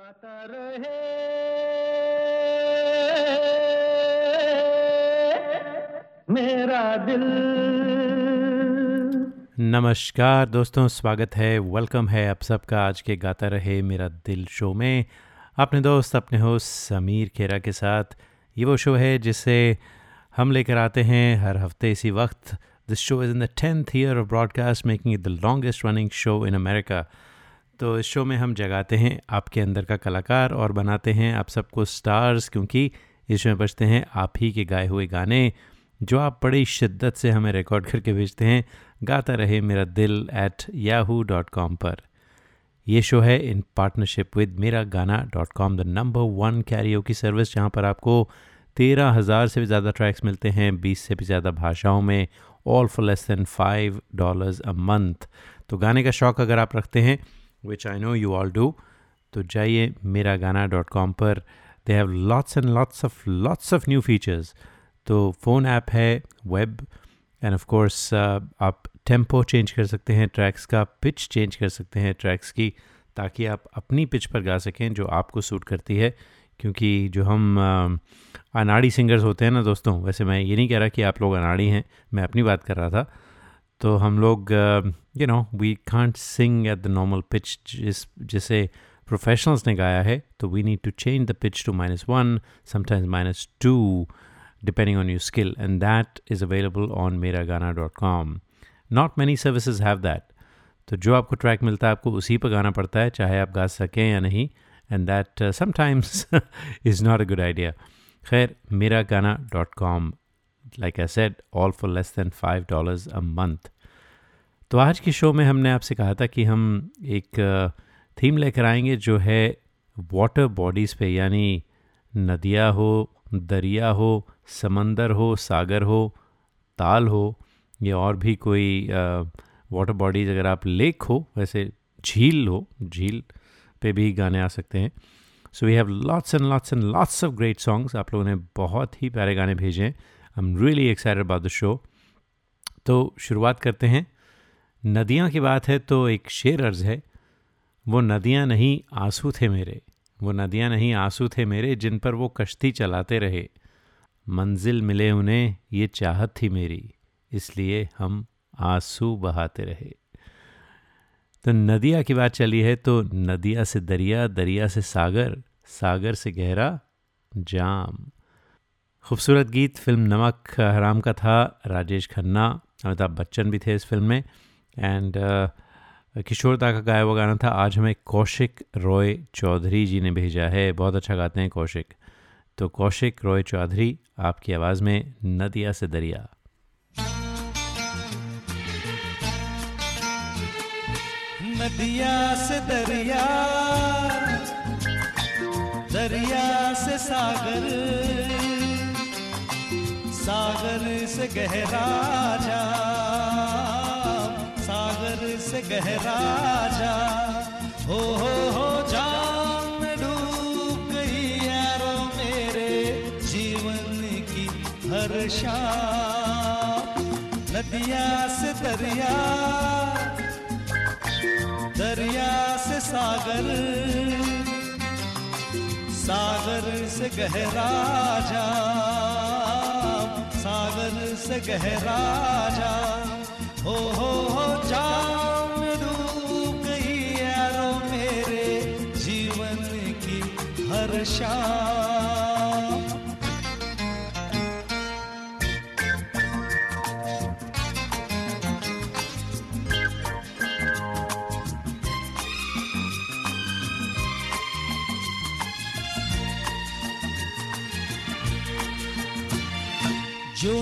गाता रहे। मेरा दिल। नमस्कार दोस्तों, स्वागत है वेलकम है आप सबका आज के गाता रहे मेरा दिल शो में। अपने दोस्त, अपने होस्ट समीर खेरा के साथ ये वो शो है जिसे हम लेकर आते हैं हर हफ़्ते इसी वक्त। This show is in the tenth year of broadcast making it the longest running show in America तो इस शो में हम जगाते हैं आपके अंदर का कलाकार और बनाते हैं आप सबको स्टार्स, क्योंकि इस शो में बजते हैं आप ही के गाए हुए गाने, जो आप बड़ी शिद्दत से हमें रिकॉर्ड करके भेजते हैं। गाता रहे मेरा दिल एट याहू डॉट कॉम पर। ये शो है इन partnership with Mera Gaana dot com the number one karaoke की सर्विस जहाँ पर आपको तेरह हज़ार से भी ज़्यादा ट्रैक्स मिलते हैं, बीस से भी ज़्यादा भाषाओं में all for less than five dollars a month तो गाने का शौक़ अगर आप रखते हैं which I know you all do तो जाइए मेरा गाना डॉट कॉम पर। They have lots and lots of lots of new features तो फ़ोन ऐप है वेब एंड ऑफ़ कोर्स आप टेंपो चेंज कर सकते हैं ट्रैक्स का पिच चेंज कर सकते हैं ट्रैक्स की, ताकि आप अपनी पिच पर गा सकें जो आपको सूट करती है। क्योंकि जो हम अनाड़ी सिंगर्स होते हैं ना दोस्तों, वैसे मैं ये नहीं कह रहा कि आप लोग अनाड़ी हैं, मैं अपनी बात कर रहा था। तो हम लोग you know we can't sing at the normal pitch जिस जिसे प्रोफेशनल्स ने गाया है तो we need to change the pitch to minus one sometimes minus two depending on your skill and that is available on Mera Gaana dot com not many services have that तो जो आपको track मिलता है, आपको उसी पर गाना पड़ता है, चाहे आप गा सकें या नहीं। And that sometimes is not a good idea खैर Mera Gaana dot com like I said all for less than five dollars a month तो आज के शो में हमने आपसे कहा था कि हम एक थीम लेकर आएँगे जो है वाटर बॉडीज़ पे, यानी नदियाँ हो, दरिया हो, समंदर हो, सागर हो, ताल हो, या और भी कोई वाटर बॉडीज़ अगर आप लेक हो, वैसे झील हो, झील पे भी गाने आ सकते हैं। So we have lots and lots and lots of great songs आप लोगों ने बहुत ही प्यारे गाने भेजे हैं। I am really excited about the show तो शुरुआत करते हैं। नदियाँ की बात है तो एक शेर अर्ज़ है, वो नदियाँ नहीं आँसू थे मेरे, वो नदियाँ नहीं आँसू थे मेरे जिन पर वो कश्ती चलाते रहे। मंजिल मिले उन्हें, ये चाहत थी मेरी, इसलिए हम आँसू बहाते रहे। तो नदिया की बात चली है तो नदिया से दरिया दरिया से सागर सागर से गहरा जाम। खूबसूरत गीत, फ़िल्म नमक हराम का था, राजेश खन्ना, अमिताभ बच्चन भी थे इस फ़िल्म में। एंड uh, किशोर दा का गाया हुआ गाना था आज हमें कौशिक रॉय चौधरी जी ने भेजा है। बहुत अच्छा गाते हैं कौशिक। तो कौशिक रॉय चौधरी आपकी आवाज़ में नदिया से दरिया। नदिया से दरिया दरिया से सागर सागर से गहरा जा। से गहरा जा। हो हो हो, जान डूब गई यारो मेरे जीवन की हर शाम। नदिया से दरिया दरिया से सागर सागर से गहरा जा। सागर से गहरा जा। हो हो हो जो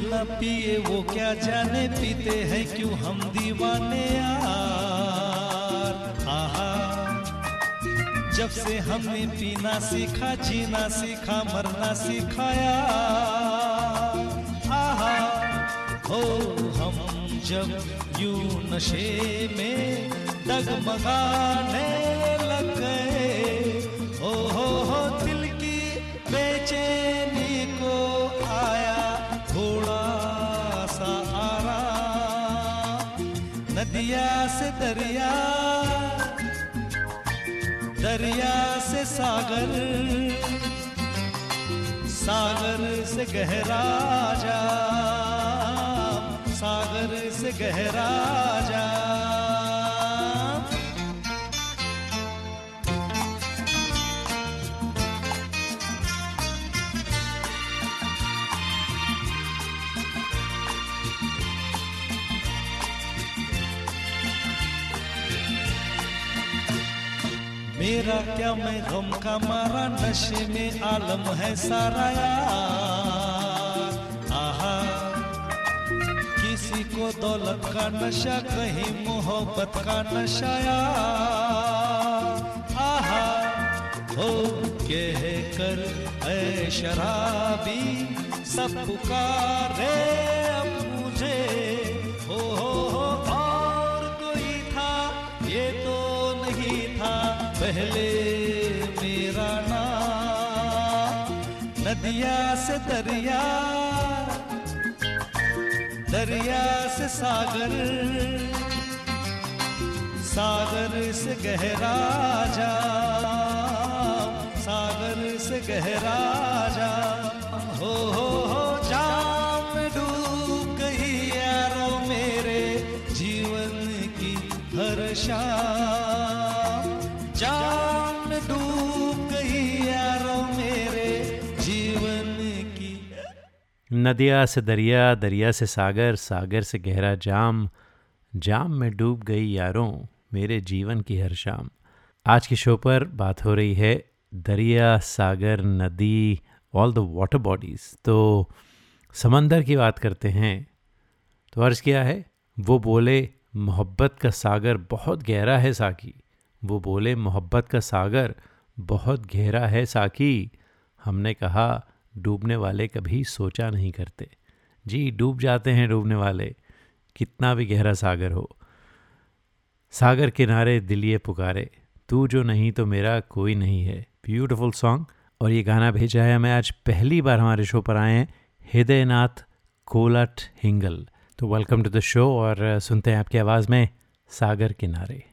न पिए वो क्या जाने पीते हैं क्यों हम दीवाने यार? आहा। जब से हमने पीना सीखा, जीना सीखा, मरना सिखाया। आहा, हो हम जब यूँ नशे में डगमगाने लग गए ओ हो हो दिल की बेचैनी को आया थोड़ा सा आराम नदिया से दरिया दरिया से सागर सागर से गहरा जा सागर से गहरा जा मेरा क्या मैं गम का मारा? नशे में आलम है सारा यार। आहा, किसी को दौलत का नशा, कहीं मोहब्बत का नशा यार। आहा, हो कह कर, ऐ शराबी, सब पुकारे अब मुझे। हो पहले मेरा नाम, नदिया से दरिया दरिया से सागर सागर से गहरा जा सागर से गहरा जा हो हो हो, जाम डूब गई यारो मेरे जीवन की हर शाम। नदिया से दरिया दरिया से सागर सागर से गहरा जाम। जाम में डूब गई यारों, मेरे जीवन की हर शाम। आज के शो पर बात हो रही है दरिया, सागर, नदी ऑल द वाटर बॉडीज़ तो समंदर की बात करते हैं। तो अर्ज़ किया है, वो बोले, मोहब्बत का सागर बहुत गहरा है साकी। वो बोले, मोहब्बत का सागर बहुत गहरा है साकी। हमने कहा डूबने वाले कभी सोचा नहीं करते। जी, डूब जाते हैं डूबने वाले। कितना भी गहरा सागर हो। सागर किनारे दिल ये पुकारे। तू जो नहीं तो मेरा कोई नहीं है। Beautiful song. और ये गाना भेजा है हमें। आज पहली बार हमारे शो पर आए हैं। हृदयनाथ कोलट हिंगल। तो वेलकम टू द शो और सुनते हैं आपकी आवाज़ में सागर किनारे।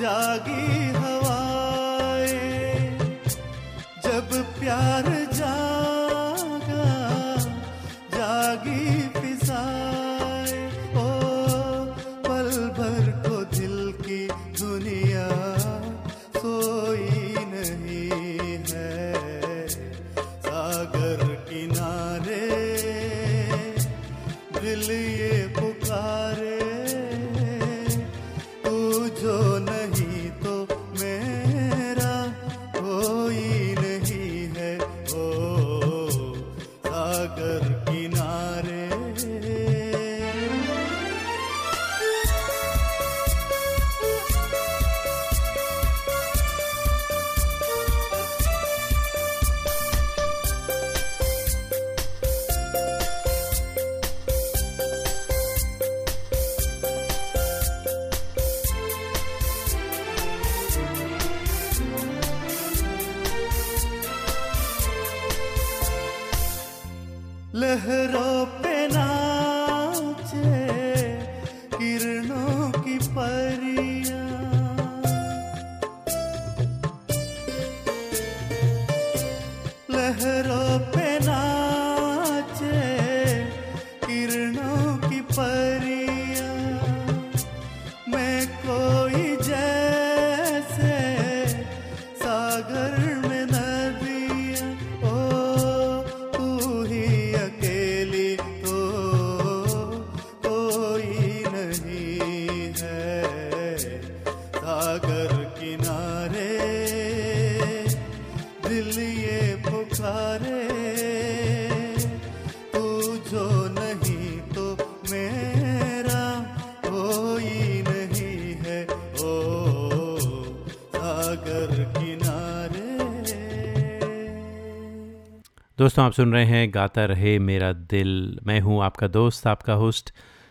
जागी दोस्तों, आप सुन रहे हैं गाता रहे मेरा दिल। मैं हूँ आपका दोस्त, आपका होस्ट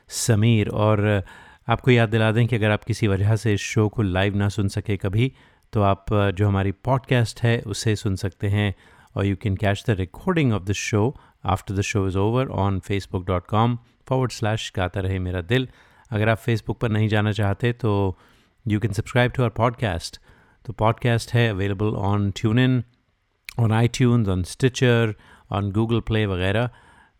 समीर। और आपको याद दिला दें कि अगर आप किसी वजह से इस शो को लाइव ना सुन सके कभी तो आप जो हमारी पॉडकास्ट है, उसे सुन सकते हैं। और you can catch the recording of the show after the show is over on Facebook dot com forward slash Gaata Rahe Mera दिल। अगर आप फेसबुक पर नहीं जाना चाहते तो you can subscribe to our podcast. तो पॉडकास्ट है available on TuneIn on iTunes, on Stitcher, on Google Play वगैरह।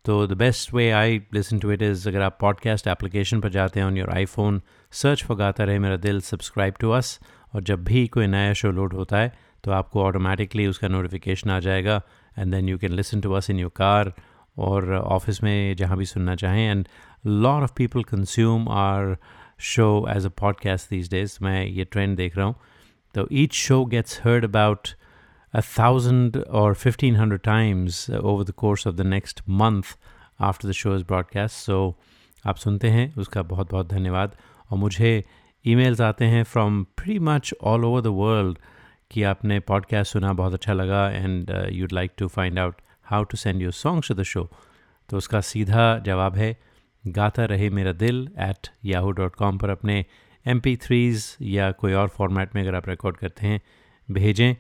तो the best way I listen to it is अगर आप पॉडकास्ट एप्लीकेशन पर जाते हैं on your iPhone search for Gaata Rahe मेरा दिल सब्सक्राइब टू अस और जब भी कोई नया शो लोड होता है तो आपको ऑटोमेटिकली उसका नोटिफिकेशन आ जाएगा। And then you can listen to us in your car और ऑफ़िस में जहाँ भी सुनना चाहें। And lot of people consume our show as a podcast these days मैं ये ट्रेंड देख रहा हूँ। तो each show gets heard about a thousand or fifteen hundred times uh, over the course of the next month after the show is broadcast. So आप सुनते हैं उसका बहुत बहुत धन्यवाद। और मुझे ईमेल्स आते हैं from pretty much all over the world कि आपने पॉडकास्ट सुना बहुत अच्छा लगा and you'd like to find out how to send your songs to the show तो उसका सीधा जवाब है गाता रहे मेरा दिल एट याहू डॉट कॉम पर अपने एम पी थ्रीज़ या कोई और फॉर्मेट में अगर आप रिकॉर्ड करते हैं भेजें।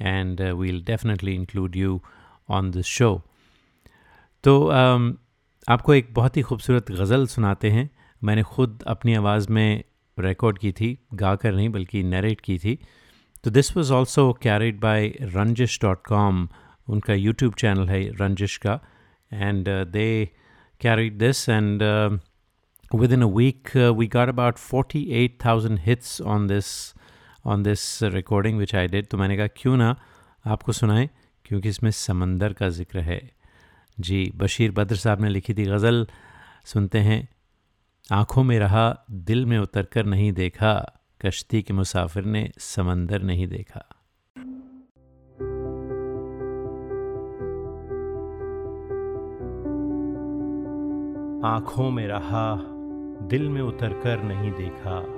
And we'll definitely include you on this show तो um, आपको एक बहुत ही खूबसूरत गज़ल सुनाते हैं। मैंने ख़ुद अपनी आवाज़ में रिकॉर्ड की थी गा कर नहीं बल्कि नरेट की थी। तो this was also carried by Ranjish dot com उनका यूट्यूब चैनल है रंजिश का। And they carried this and within a week uh, we got about 48000 hits on this on this recording which I did तो मैंने कहा, क्यों ना आपको सुनाएँ? क्योंकि इसमें समंदर का ज़िक्र है। जी, बशीर बद्र साहब ने लिखी थी, गज़ल सुनते हैं, आँखों में रहा, दिल में उतर कर नहीं देखा, कश्ती के मुसाफिर ने समंदर नहीं देखा। आँखों में रहा, दिल में उतर कर नहीं देखा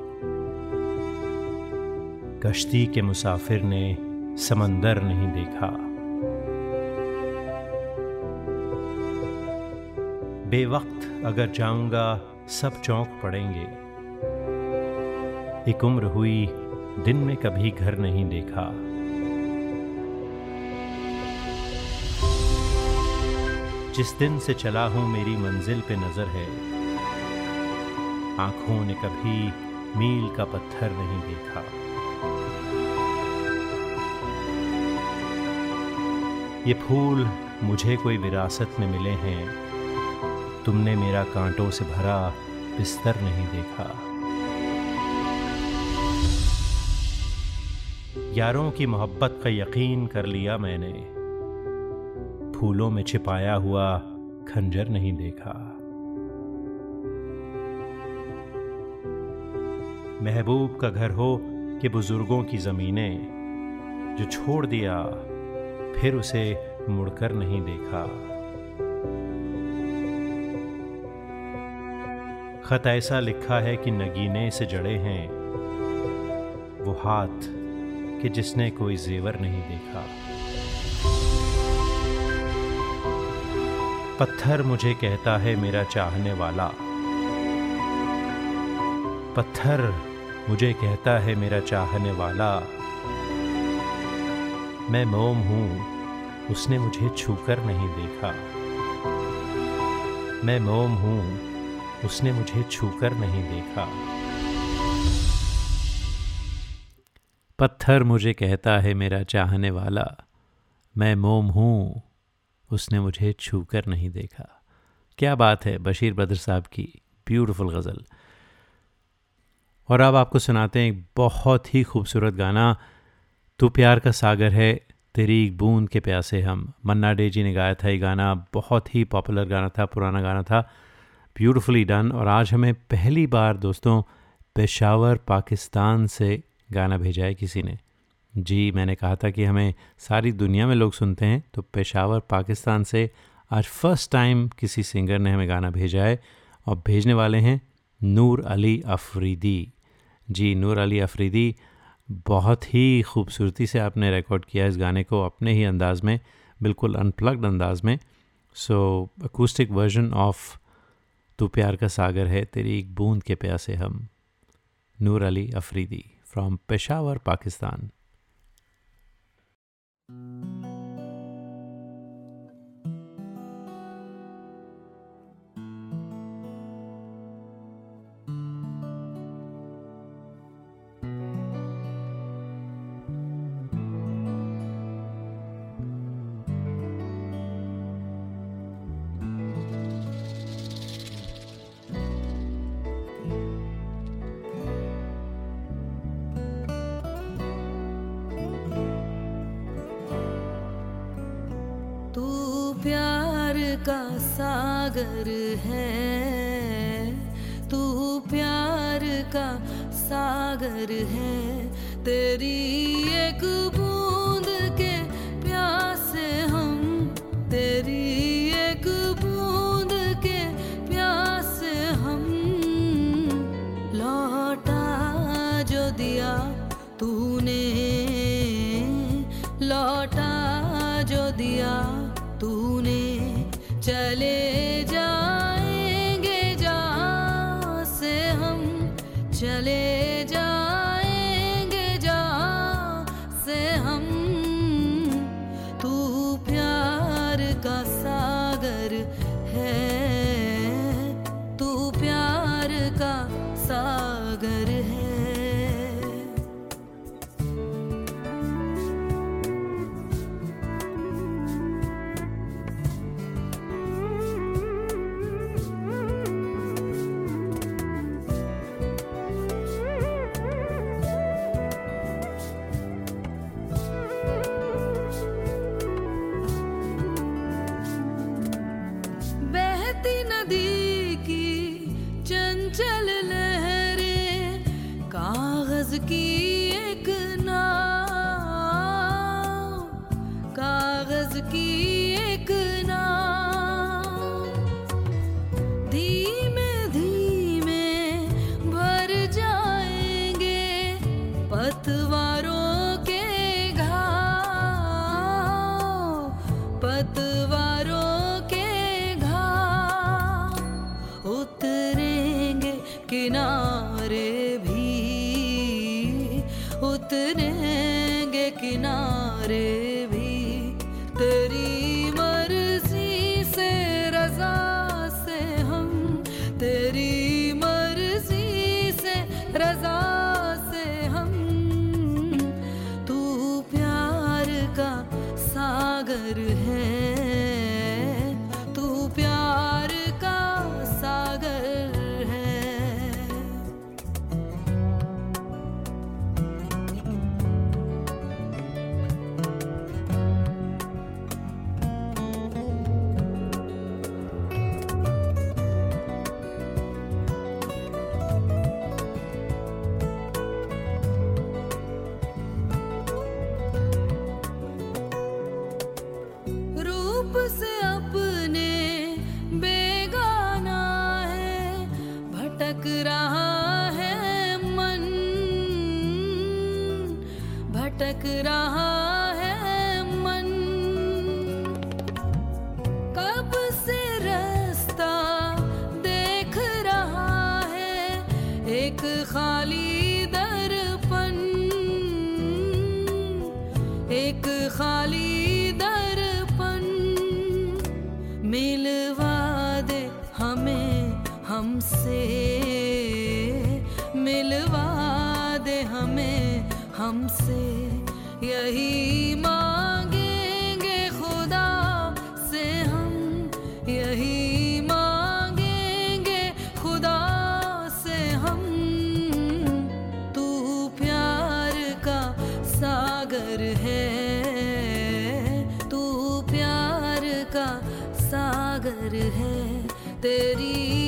कश्ती के मुसाफिर ने समंदर नहीं देखा। बेवक्त अगर जाऊँगा, सब चौंक पड़ेंगे। एक उम्र हुई, दिन में कभी घर नहीं देखा। जिस दिन से चला हूँ, मेरी मंजिल पे नज़र है। आँखों ने कभी मील का पत्थर नहीं देखा। ये फूल मुझे कोई विरासत में मिले हैं। तुमने मेरा कांटों से भरा बिस्तर नहीं देखा। यारों की मोहब्बत का यकीन कर लिया मैंने। फूलों में छिपाया हुआ खंजर नहीं देखा। महबूब का घर हो कि बुज़ुर्गों की जमीनें, जो छोड़ दिया फिर उसे मुड़कर नहीं देखा। खत ऐसा लिखा है कि नगीने से जड़े हैं, वो हाथ कि जिसने कोई जेवर नहीं देखा। पत्थर मुझे कहता है मेरा चाहने वाला। पत्थर मुझे कहता है मेरा चाहने वाला। मैं मोम हूँ, उसने मुझे छूकर नहीं देखा। मैं मोम हूँ, उसने मुझे छूकर नहीं देखा। पत्थर मुझे कहता है, मेरा चाहने वाला। मैं मोम हूँ, उसने मुझे छूकर नहीं देखा। क्या बात है, बशीर बद्र साहब की ब्यूटीफुल गज़ल। और अब आपको सुनाते हैं एक बहुत ही खूबसूरत गाना। तू प्यार का सागर है, तेरी एक बूंद के प्यासे हम। मन्ना डे जी ने गाया था ये गाना, बहुत ही पॉपुलर गाना था, पुराना गाना था। ब्यूटिफुली डन और आज हमें पहली बार दोस्तों पेशावर पाकिस्तान से गाना भेजा है किसी ने। जी, मैंने कहा था कि हमें सारी दुनिया में लोग सुनते हैं तो पेशावर पाकिस्तान से आज फ़र्स्ट टाइम किसी सिंगर ने हमें गाना भेजा है, और भेजने वाले हैं नूर अली अफरीदी। जी, नूर अली अफरीदी बहुत ही खूबसूरती से आपने रिकॉर्ड किया इस गाने को अपने ही अंदाज में, बिल्कुल अनप्लग्ड अंदाज में। सो अकूस्टिक वर्जन ऑफ़ तू प्यार का सागर है, तेरी एक बूंद के प्यासे हम। नूर अली अफरीदी फ्रॉम पेशावर, पाकिस्तान। सागर है तू प्यार का सागर है तेरी एक बूंद पतवारों के घाव उतरेंगे किनारे भी। उतरेंगे सागर है तू प्यार का सागर है तेरी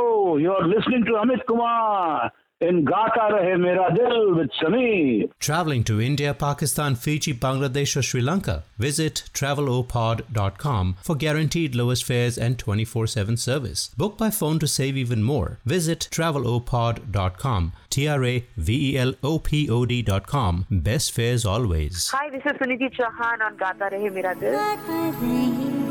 you're listening to Amit Kumar in Gata Rahe Mera Dil with Sameer. Traveling to India, Pakistan, Fiji, Bangladesh, or Sri Lanka? Visit travelopod.com for guaranteed lowest fares and 24 7 service. Book by phone to save even more. Visit travelopod.com. T R A V E L O P O D.com. Best fares always. Hi, this is Suniti Chauhan on Gata Rahe Mera Dil.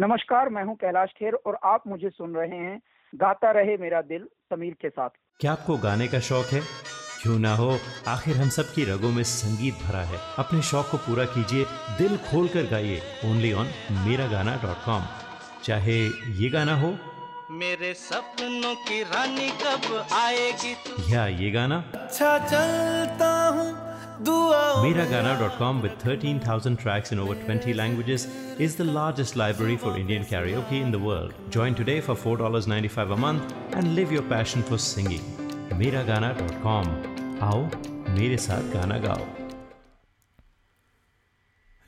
नमस्कार मैं हूँ कैलाश खेर और आप मुझे सुन रहे हैं गाता रहे मेरा दिल समीर के साथ। क्या आपको गाने का शौक है? क्यों ना हो? आखिर हम सब की रगों में संगीत भरा है। अपने शौक को पूरा कीजिए दिल खोल कर गाइए। ओनली ऑन मेरा गाना डॉट कॉम। चाहे ये गाना हो। मेरे सपनों की रानी कब आएगी? या ये गाना। अच्छा चलता हूँ। Com with 13,000 tracks in over 20 languages is the largest library for Indian karaoke in the world. Join today for $4.95 a month and live your passion for singing. Miragana.com. आओ मेरे साथ गाना गाओ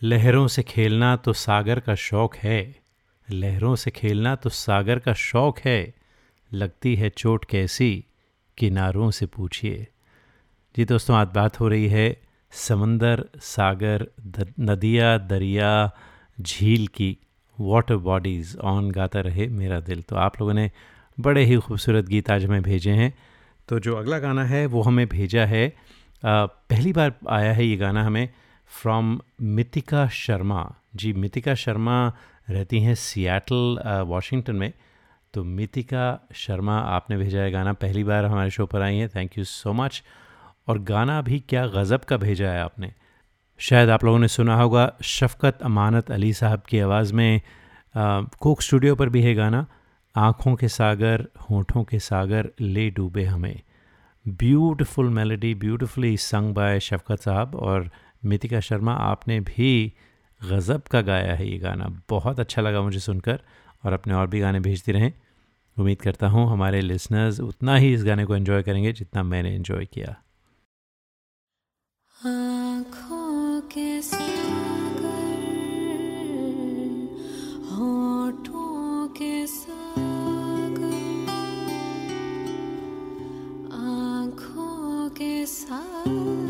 लहरों से खेलना तो सागर का शौक है लहरों से खेलना तो सागर का शौक है लगती है चोट कैसी किनारों से पूछिए जी दोस्तों आज बात हो रही है समंदर सागर द- नदियाँ दरिया झील की वाटर बॉडीज़ ऑन गाता रहे मेरा दिल। तो आप लोगों ने बड़े ही खूबसूरत गीत आज हमें भेजे हैं। तो जो अगला गाना है वो हमें भेजा है। आ, पहली बार आया है ये गाना हमें फ्रॉम मितिका शर्मा। जी मितिका शर्मा रहती हैं सियाटल वाशिंगटन में। तो मितिका शर्मा आपने भेजा है गाना पहली बार हमारे शो पर आई हैं। थैंक यू सो मच और गाना भी क्या गज़ब का भेजा है आपने। शायद आप लोगों ने सुना होगा शफ़क़त अमानत अली साहब की आवाज़ में आ, कोक स्टूडियो पर भी है गाना आँखों के सागर होठों के सागर ले डूबे हमें। Beautiful melody beautifully sung by Shafqat sahab और मितिका शर्मा आपने भी गज़ब का गाया है ये गाना। बहुत अच्छा लगा मुझे सुनकर और अपने और भी गाने भेजते रहें। उम्मीद करता हूँ हमारे लिसनर्स उतना ही इस गाने को एंजॉय करेंगे जितना मैंने एंजॉय किया। आँखों के सागर होठों के सागर आँखों के सागर।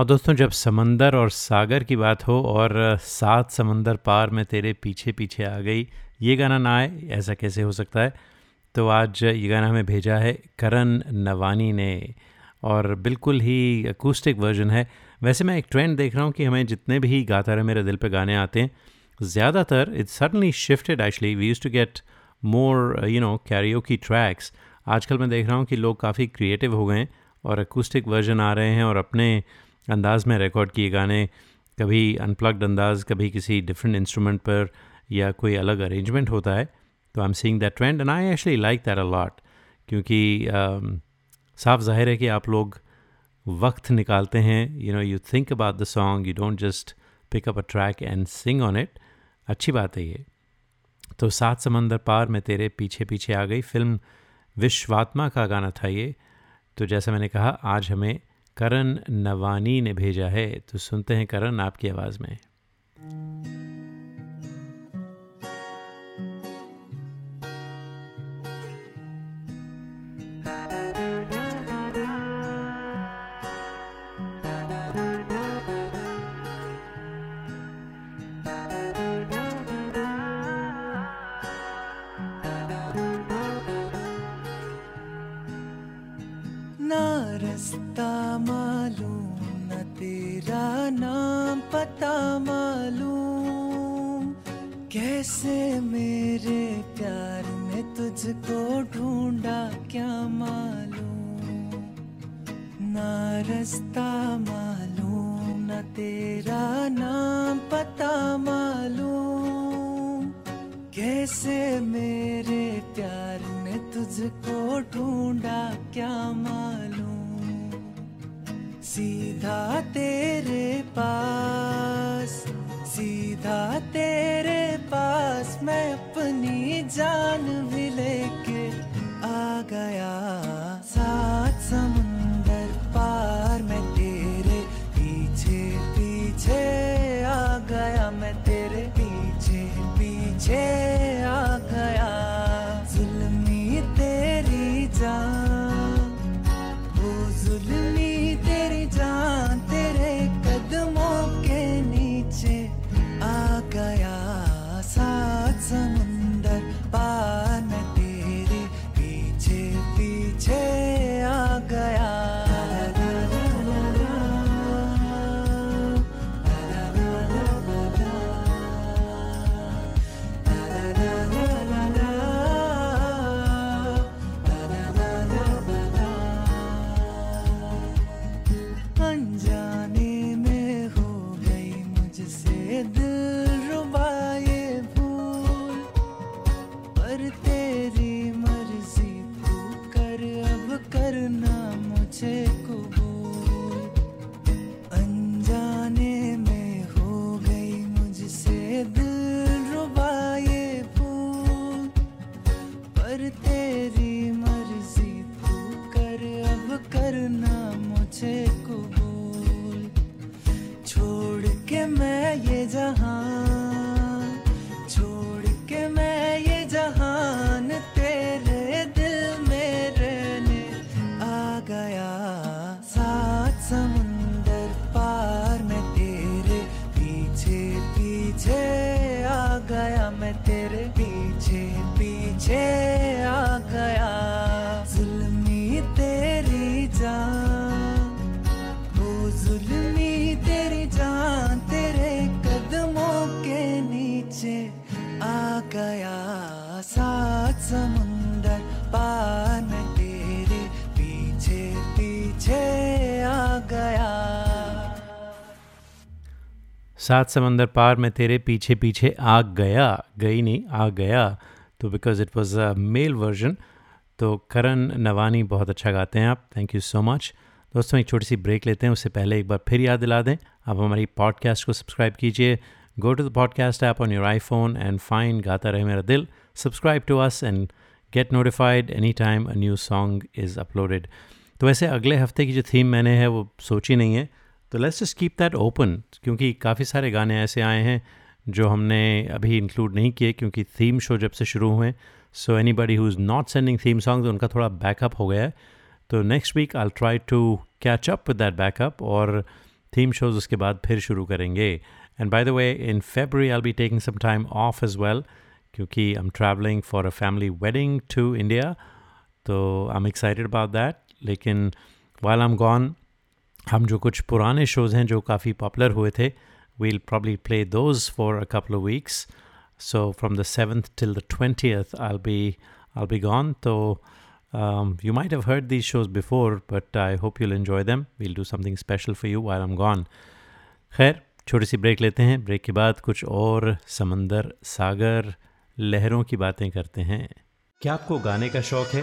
और दोस्तों, जब समंदर और सागर की बात हो और सात समंदर पार में तेरे पीछे पीछे आ गई, ये गाना ना आए, ऐसा कैसे हो सकता है? तो आज ये गाना हमें भेजा है करण नवानी ने और बिल्कुल ही अकूस्टिक वर्जन है। वैसे मैं एक ट्रेंड देख रहा हूँ कि हमें जितने भी गाता रहे मेरे दिल पे गाने आते हैं, ज़्यादातर it's suddenly shifted actually we use to get more you know karaoke की ट्रैक्स आजकल मैं देख रहा हूँ कि लोग काफ़ी क्रिएटिव हो गए हैं और अकूस्टिक वर्जन आ रहे हैं और अपने अंदाज में रिकॉर्ड किए गाने कभी अनप्लग्ड अंदाज कभी किसी डिफरेंट इंस्ट्रूमेंट पर या कोई अलग अरेंजमेंट होता है तो I am seeing that trend and I actually like that a lot क्योंकि um, साफ़ ज़ाहिर है कि आप लोग वक्त निकालते हैं you know you think about the song you don't just pick up a track and sing on it अच्छी बात है ये। तो सात समंदर पार मैं तेरे पीछे पीछे आ गई फ़िल्म विश्वात्मा का गाना था ये तो जैसा मैंने कहा आज हमें करण नवानी ने भेजा है। तो सुनते हैं करण आपकी आवाज़ में। से मेरे प्यार में तुझको ढूंढा क्या मालूम? ना रास्ता मालूम, ना तेरा नाम पता मालूम। कैसे मेरे प्यार ने तुझको ढूंढा क्या मालूम? सीधा तेरे पास, सीधा तेरे मैं अपनी जान भी लेके आ गया। सात समंदर पार में तेरे पीछे पीछे आ गया, गई नहीं, आ गया। तो because it was a male version तो करण नवानी बहुत अच्छा गाते हैं आप। थैंक यू सो मच दोस्तों, एक छोटी सी ब्रेक लेते हैं, उससे पहले एक बार फिर याद दिला दें। आप हमारी पॉडकास्ट को सब्सक्राइब कीजिए। Go to the podcast app on your iPhone and find Gaata Rahe Mera Dil. Subscribe to us and get notified any time a new song is uploaded तो वैसे अगले हफ़्ते की जो थीम मैंने है, वो सोची नहीं है। तो let's just keep that open क्योंकि काफ़ी सारे गाने ऐसे आए हैं जो हमने अभी इंक्लूड नहीं किए, क्योंकि थीम शो जब से शुरू हुए so anybody who is not sending theme songs उनका थोड़ा बैकअप हो गया है। तो next week I try to catch up with that backup और थीम शोज़ उसके बाद फिर शुरू करेंगे। And by the way in February I be taking some time off as well क्योंकि I am travelling for a family wedding to India तो I am excited about that लेकिन while I am gone हम जो कुछ पुराने shows हैं जो काफ़ी पॉपुलर हुए थे we'll probably play those for a couple of weeks so from the seventh till the twentieth I be I be gone तो you might might heard these shows before but I hope hope you'll enjoy we'll do do special for you I am gone खैर, छोटी सी break लेते हैं। Break के बाद कुछ और समंदर, सागर, लहरों की बातें करते हैं। क्या आपको गाने का शौक है?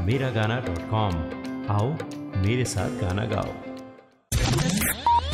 मेरा गाना डॉट कॉम। आओ मेरे साथ गाना गाओ।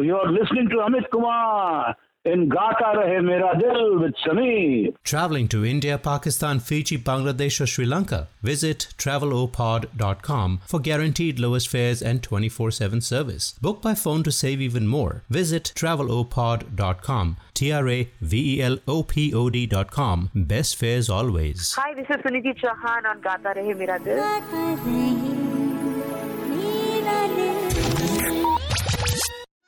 you're listening to Amit Kumar in Gata Rahe Mera Dil with Sameer. Traveling to India, Pakistan, Fiji, Bangladesh, or Sri Lanka? Visit travelopod.com for guaranteed lowest fares and 24 7 service. Book by phone to save even more. Visit travelopod.com. T R A V E L O P O D.com. Best fares always. Hi, this is Suniti Chauhan on Gata Rahe Mera Dil.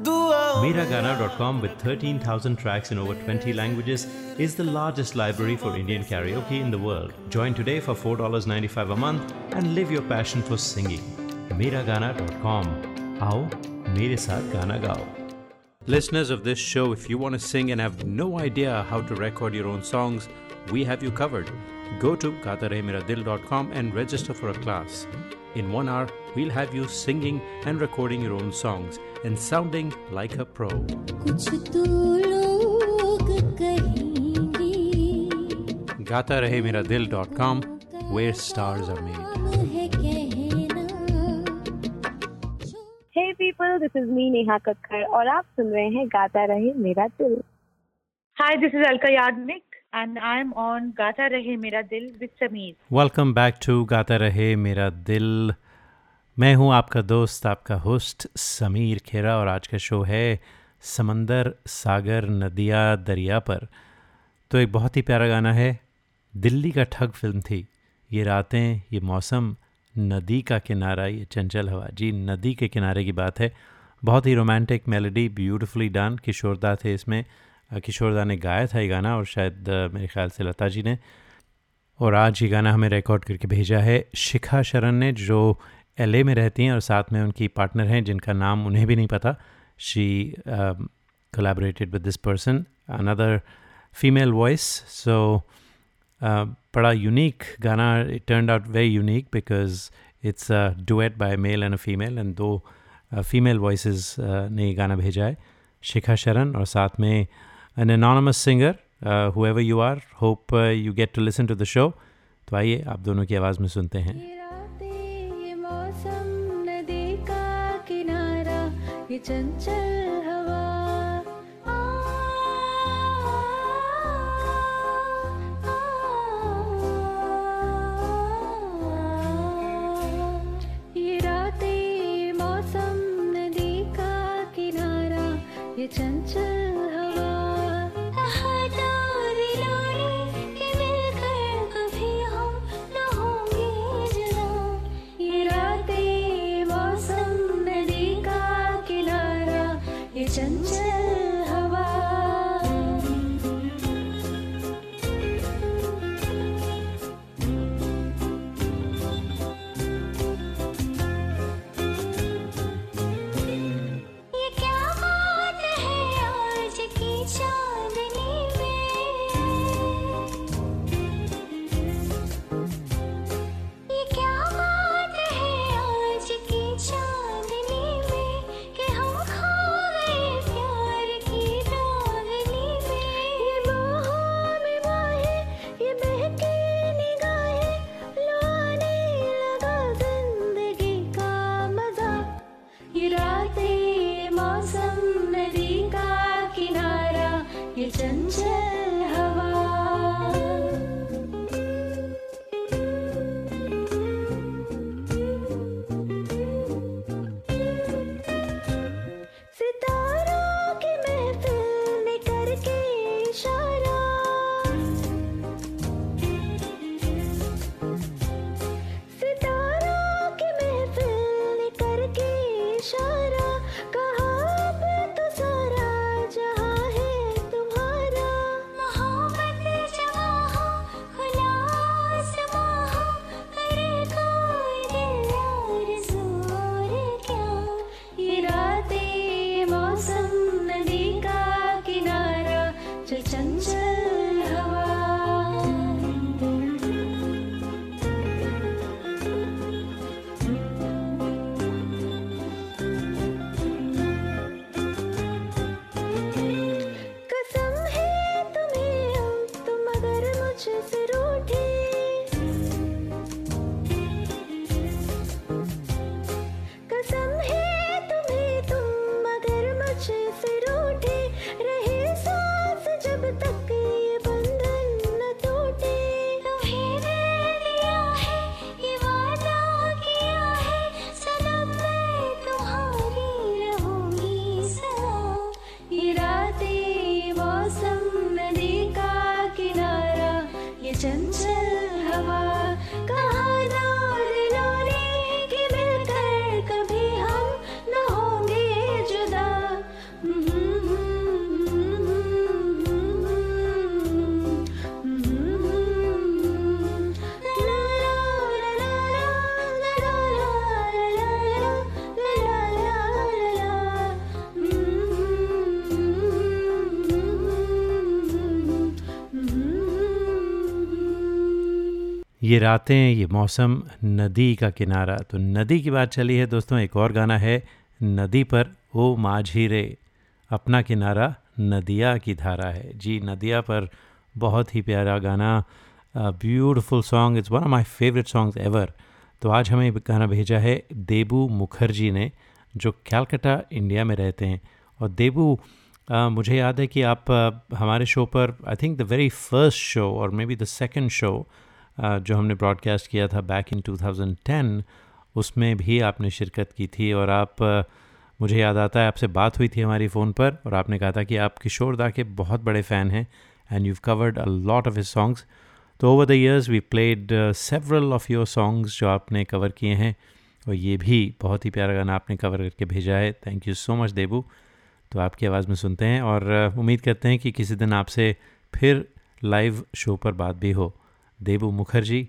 Miragana.com, with 13,000 tracks in over 20 languages, is the largest library for Indian karaoke in the world. Join today for $4.95 a month and live your passion for singing. Miragana.com. How? Mere Saath Gana Gao. Listeners of this show, if you want to sing and have no idea how to record your own songs, we have you covered. Go to KathareMiradil.com and register for a class. In one hour, we'll have you singing and recording your own songs and sounding like a pro. कुछ तो लोग कहेंगे gatarehmeradil.com where stars are made. हम है कहना Hey people, this is me Neha Kakkar और आप सुन रहे हैं गाता रहे मेरा दिल Hi, this is Alka Yagnik, and I'm on Gata Rahe Mera Dil with Sameer. Welcome back to Gaata Rahe Mera दिल मैं हूँ आपका दोस्त, आपका होस्ट समीर खेरा और आज का शो है समंदर सागर नदिया दरिया पर। तो एक बहुत ही प्यारा गाना है, दिल्ली का ठग फ़िल्म थी। ये रातें, ये मौसम, नदी का किनारा, ये चंचल हवा। जी, नदी के किनारे की बात है। बहुत ही romantic melody, beautifully done. Kishoreda थे इसमें। किशोरदा ने गाया था ये गाना और शायद मेरे ख्याल से लता जी ने। और आज ये गाना हमें रिकॉर्ड करके भेजा है शिखा शरण ने, जो एल में रहती हैं और साथ में उनकी पार्टनर हैं, जिनका नाम उन्हें भी नहीं पता। She collaborated with this person another female voice so बड़ा यूनिक गाना। It turned out very unique because it's a duet by male and a female and दो uh, फीमेल वॉइस uh, ने गाना भेजा है। शिखा शरण और साथ में an anonymous singer whoever you are hope you get to listen to the show तो आइए, आप दोनों की आवाज़ में सुनते हैं। yeah. ये चंचल Tất ये रातें ये मौसम नदी का किनारा। तो नदी की बात चली है दोस्तों एक और गाना है नदी पर ओ माझी रे अपना किनारा नदिया की धारा है। जी नदिया पर बहुत ही प्यारा गाना beautiful song it's one of my favourite songs ever. तो आज हमें गाना भेजा है देबू मुखर्जी ने जो कैलकटा इंडिया में रहते हैं। और देबू अ, मुझे याद है कि आप अ, हमारे शो पर I think the very first show or maybe the second show जो हमने ब्रॉडकास्ट किया था बैक इन 2010 उसमें भी आपने शिरकत की थी और आप मुझे याद आता है आपसे बात हुई थी हमारी फ़ोन पर और आपने कहा था कि आप किशोर दा के बहुत बड़े फ़ैन हैं and you covered a lot of his songs तो over the years we played several of your songs जो आपने कवर किए हैं और ये भी बहुत ही प्यारा गाना आपने कवर करके भेजा है। Thank you so much Debu तो आपकी आवाज़ में सुनते हैं और uh, उम्मीद करते हैं कि किसी दिन आपसे फिर लाइव शो पर बात भी हो। देबू मुखर्जी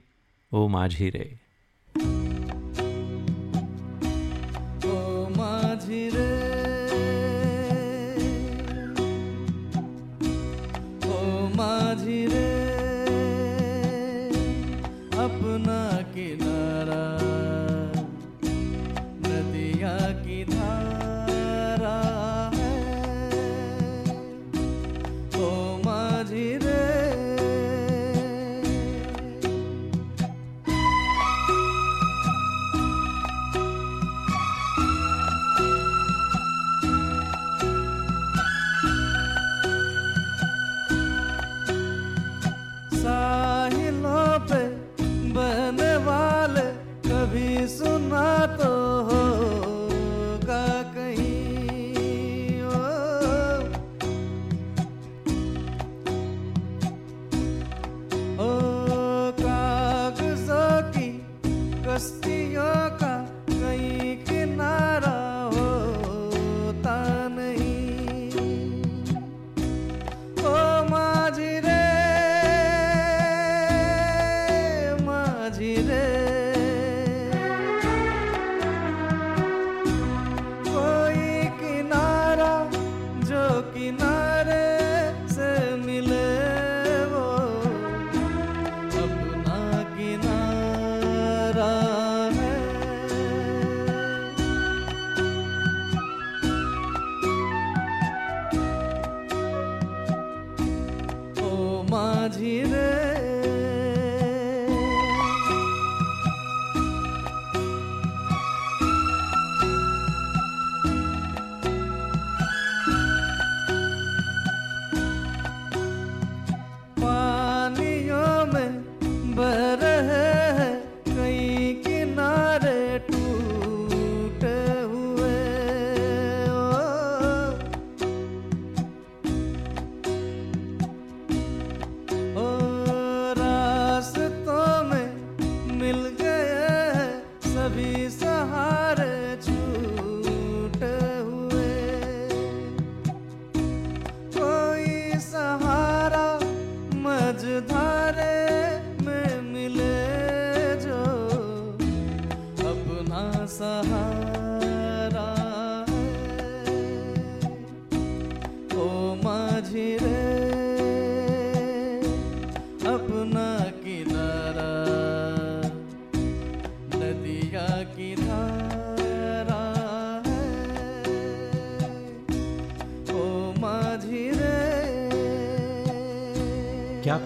ओ माझी रे।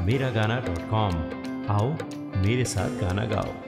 Mera Gaana dot com. आओ मेरे साथ गाना गाओ।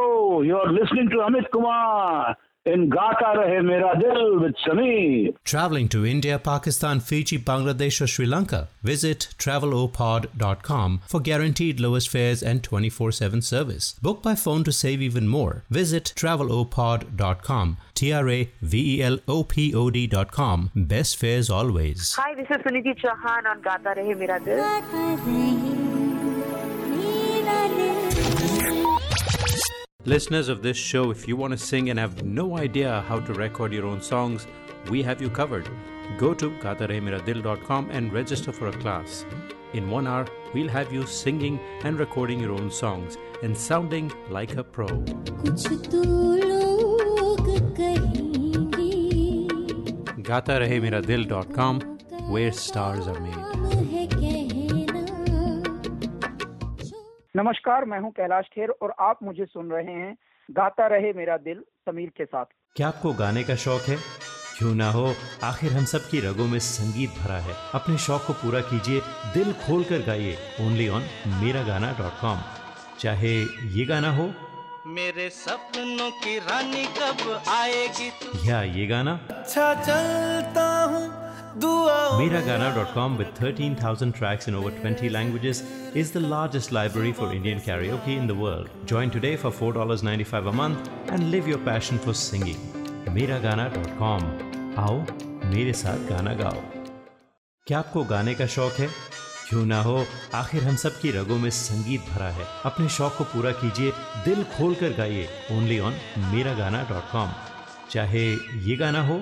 you are listening to Amit Kumar in Gata Rahe Mera Dil with Sameer. Traveling to India, Pakistan, Fiji, Bangladesh, or Sri Lanka? Visit travelopod.com for guaranteed lowest fares and 24 7 service. Book by phone to save even more. Visit travelopod.com. T R A V E L O P O D.com. Best fares always. Hi, this is Suniti Chauhan on Gata Rahe Mera Dil. Listeners of this show, if you want to sing and have no idea how to record your own songs, we have you covered. Go to gatarehmeradil.com and register for a class. In one hour, we'll have you singing and recording your own songs and sounding like a pro. gatarehmeradil.com, where stars are made. नमस्कार मैं हूँ कैलाश खेर और आप मुझे सुन रहे हैं गाता रहे मेरा दिल समीर के साथ। क्या आपको गाने का शौक है? क्यों ना हो? आखिर हम सब की रगों में संगीत भरा है। अपने शौक को पूरा कीजिए दिल खोल कर गाइए। ओनली ऑन मेरा गाना डॉट कॉम चाहे ये गाना हो। मेरे सपनों की रानी कब आएगी? या ये गाना। अच्छा चलता हूँ Miragana.com with 13,000 tracks in over 20 languages is the largest library for Indian karaoke in the world. Join today for $4.95 a month and live your passion for singing. Miragana.com आओ मेरे साथ गाना गाओ क्या आपको गाने का शौक है क्यों ना हो आखिर हम सब की रगों में संगीत भरा है अपने शौक को पूरा कीजिए दिल खोल कर गाइए ओनली ऑन मेरा गाना डॉट कॉम चाहे ये गाना हो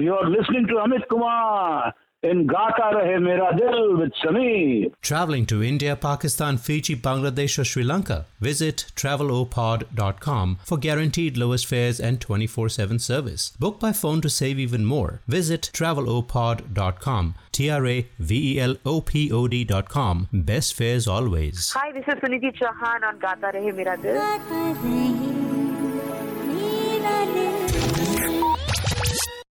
you are listening to Amit Kumar in Gata Rahe Mera Dil with Sameer. Traveling to India, Pakistan, Fiji, Bangladesh, or Sri Lanka? Visit travelopod.com for guaranteed lowest fares and 24 7 service. Book by phone to save even more. Visit travelopod.com. T R A V E L O P O D.com. Best fares always. Hi, this is Suniti Chauhan on Gata Rahe Mera Dil.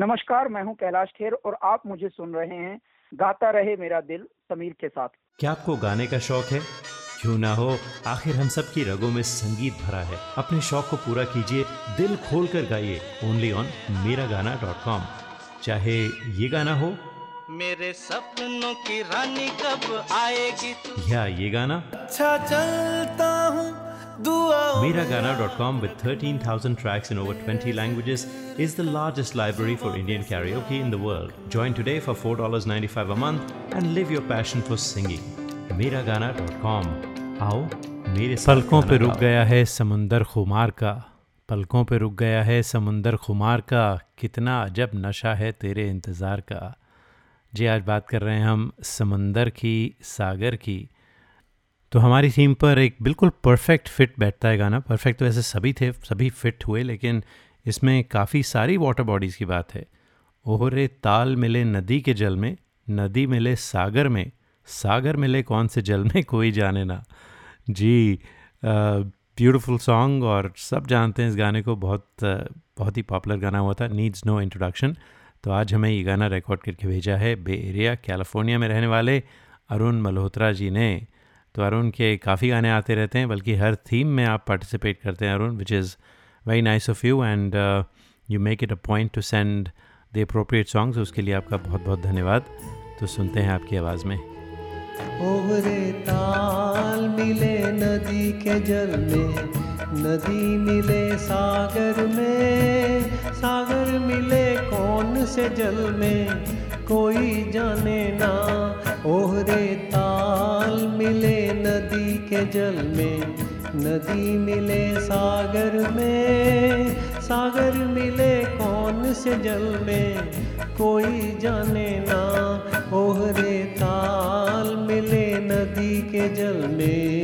नमस्कार मैं हूँ कैलाश खेर और आप मुझे सुन रहे हैं गाता रहे मेरा दिल समीर के साथ। क्या आपको गाने का शौक है? क्यों ना हो आखिर हम सब की रगों में संगीत भरा है। अपने शौक को पूरा कीजिए दिल खोल कर गाइए। ओनली ऑन मेरा गाना डॉट कॉम। चाहे ये गाना हो। मेरे सपनों की रानी कब आएगी? तू या ये गाना। अच्छा चलता हूँ com with 13,000 tracks in over 20 languages is the largest library for Indian karaoke in the world. Join today for $4.95 a month and live your passion for singing. Miragana.com. आओ मेरे पलकों पे रुक। गया है समुंदर खुमार का पलकों पे रुक गया है समुंदर खुमार का कितना अजब नशा है तेरे इंतज़ार का जी आज बात कर रहे हैं हम समंदर की सागर की तो हमारी थीम पर एक बिल्कुल परफेक्ट फिट बैठता है गाना। परफेक्ट तो वैसे सभी थे, सभी फिट हुए, लेकिन इसमें काफ़ी सारी वाटर बॉडीज़ की बात है। ओहरे ताल मिले नदी के जल में, नदी मिले सागर में, सागर मिले कौन से जल में, कोई जाने ना। जी ब्यूटीफुल सॉन्ग और सब जानते हैं इस गाने को, बहुत बहुत ही पॉपुलर गाना हुआ था नीड्स नो इंट्रोडक्शन तो आज हमें ये गाना रिकॉर्ड करके भेजा है बे एरिया कैलिफ़ोर्निया में रहने वाले अरुण मल्होत्रा जी ने। तो अरुण के काफ़ी गाने आते रहते हैं, बल्कि हर थीम में आप पार्टिसिपेट करते हैं Arun which is very nice of you and you make it a point to send the appropriate songs उसके लिए आपका बहुत बहुत धन्यवाद। तो सुनते हैं आपकी आवाज़ में। ओहरे ताल मिले नदी के जल में, नदी मिले सागर में, सागर मिले कौन से जल में? कोई जाने ना। ओहरे ताल मिले नदी के जल में। नदी मिले सागर में। सागर मिले कौन से जल में? कोई जाने ना। ओहरे ताल मिले नदी के जल में।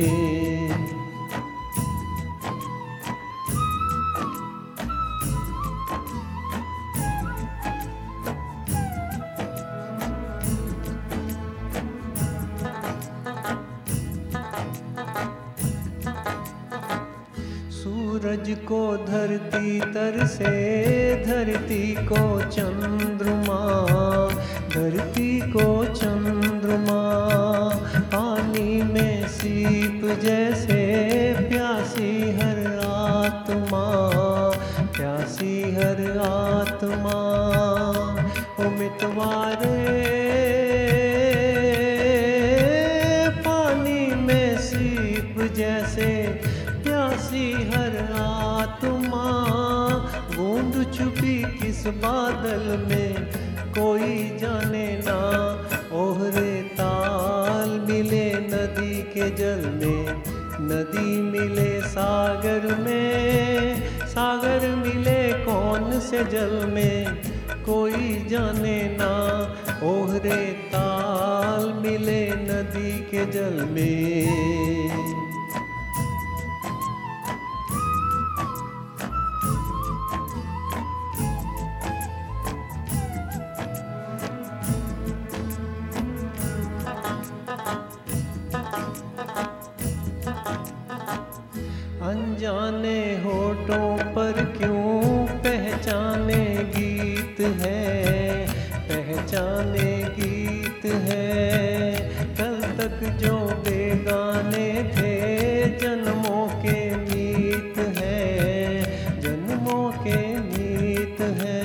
के मीत है।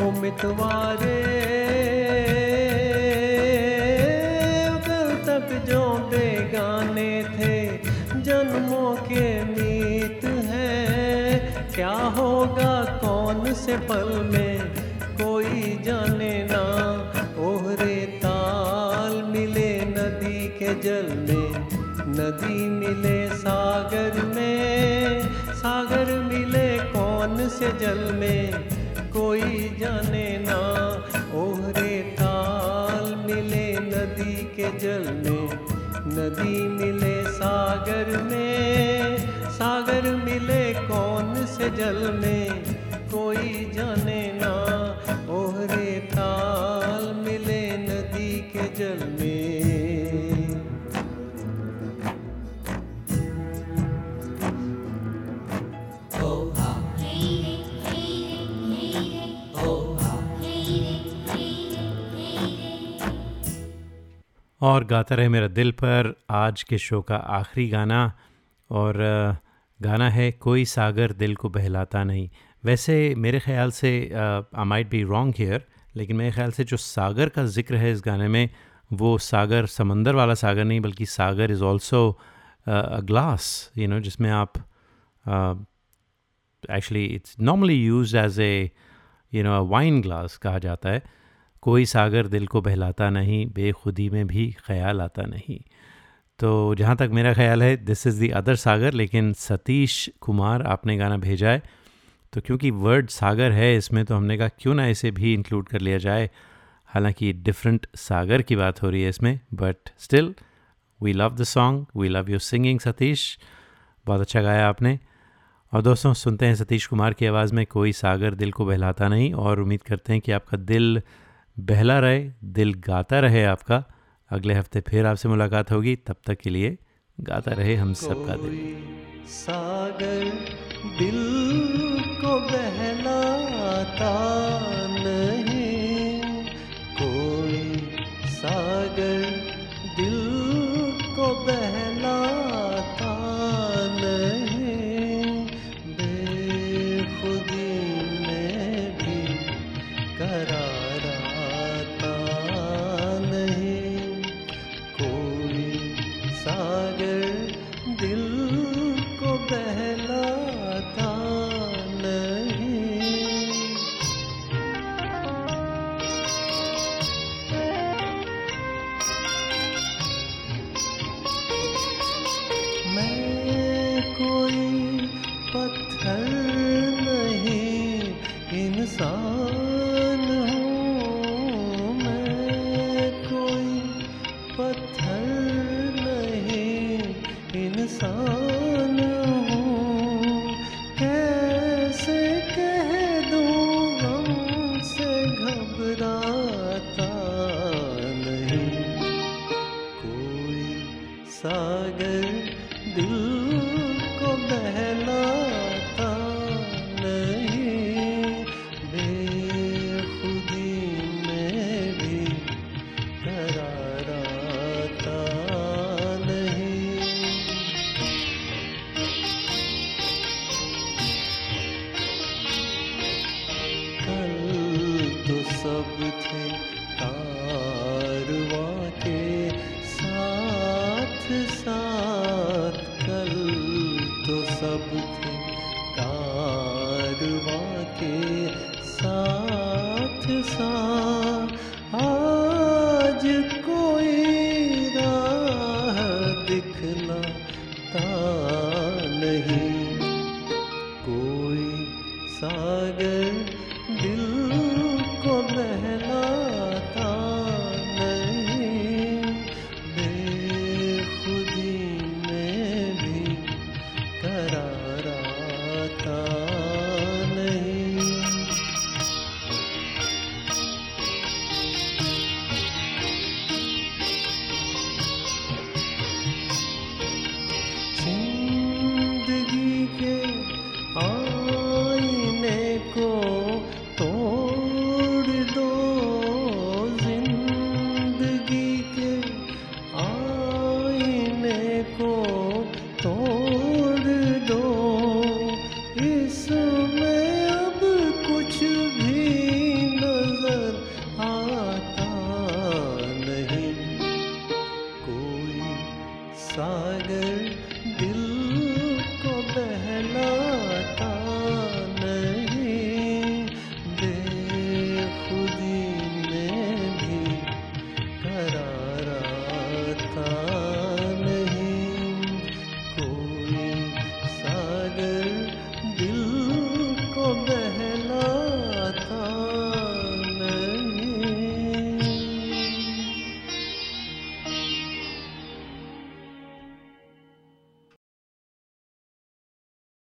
ओ मितवारे कल तक जो बेगाने थे, जन्मों के मीत है। क्या होगा कौन से पल में, कोई जाने ना। ओहरे ताल मिले नदी के जल में, नदी मिले सागर में, सागर मिले कौन से जल में कोई जाने ना। ओहरे ताल मिले नदी के जल में। नदी मिले सागर में। सागर मिले कौन से जल में? कोई जाने ना। ओहरे ताल मिले नदी के जल में। और गाता रहे मेरा दिल पर आज के शो का आखिरी गाना। और गाना है, कोई सागर दिल को बहलाता नहीं। वैसे मेरे ख्याल से I might be wrong here लेकिन मेरे ख्याल से जो सागर का ज़िक्र है इस गाने में, वो सागर, समंदर वाला सागर नहीं, बल्कि सागर is also a glass you know जिसमें आप actually it's normally use as a you know wine glass कहा जाता है। कोई सागर दिल को बहलाता नहीं, बेखुदी में भी ख्याल आता नहीं। तो जहाँ तक मेरा ख्याल है दिस इज़ दी अदर सागर, लेकिन सतीश कुमार आपने गाना भेजा है। तो क्योंकि वर्ड सागर है, इसमें तो हमने कहा, क्यों ना इसे भी इंक्लूड कर लिया जाए? हालाँकि डिफरेंट सागर की बात हो रही है इसमें but still we love the song we love your singing Satish. बहुत अच्छा गाया आपने। और दोस्तों, सुनते हैं सतीश कुमार की आवाज़ में, कोई सागर दिल को बहलाता नहीं, और उम्मीद करते हैं कि आपका दिल बहला रहे, दिल गाता रहे आपका। अगले हफ़्ते फिर आपसे मुलाकात होगी। तब तक के लिए गाता रहे हम सबका दिल। सागर दिल को बहलाता थे ता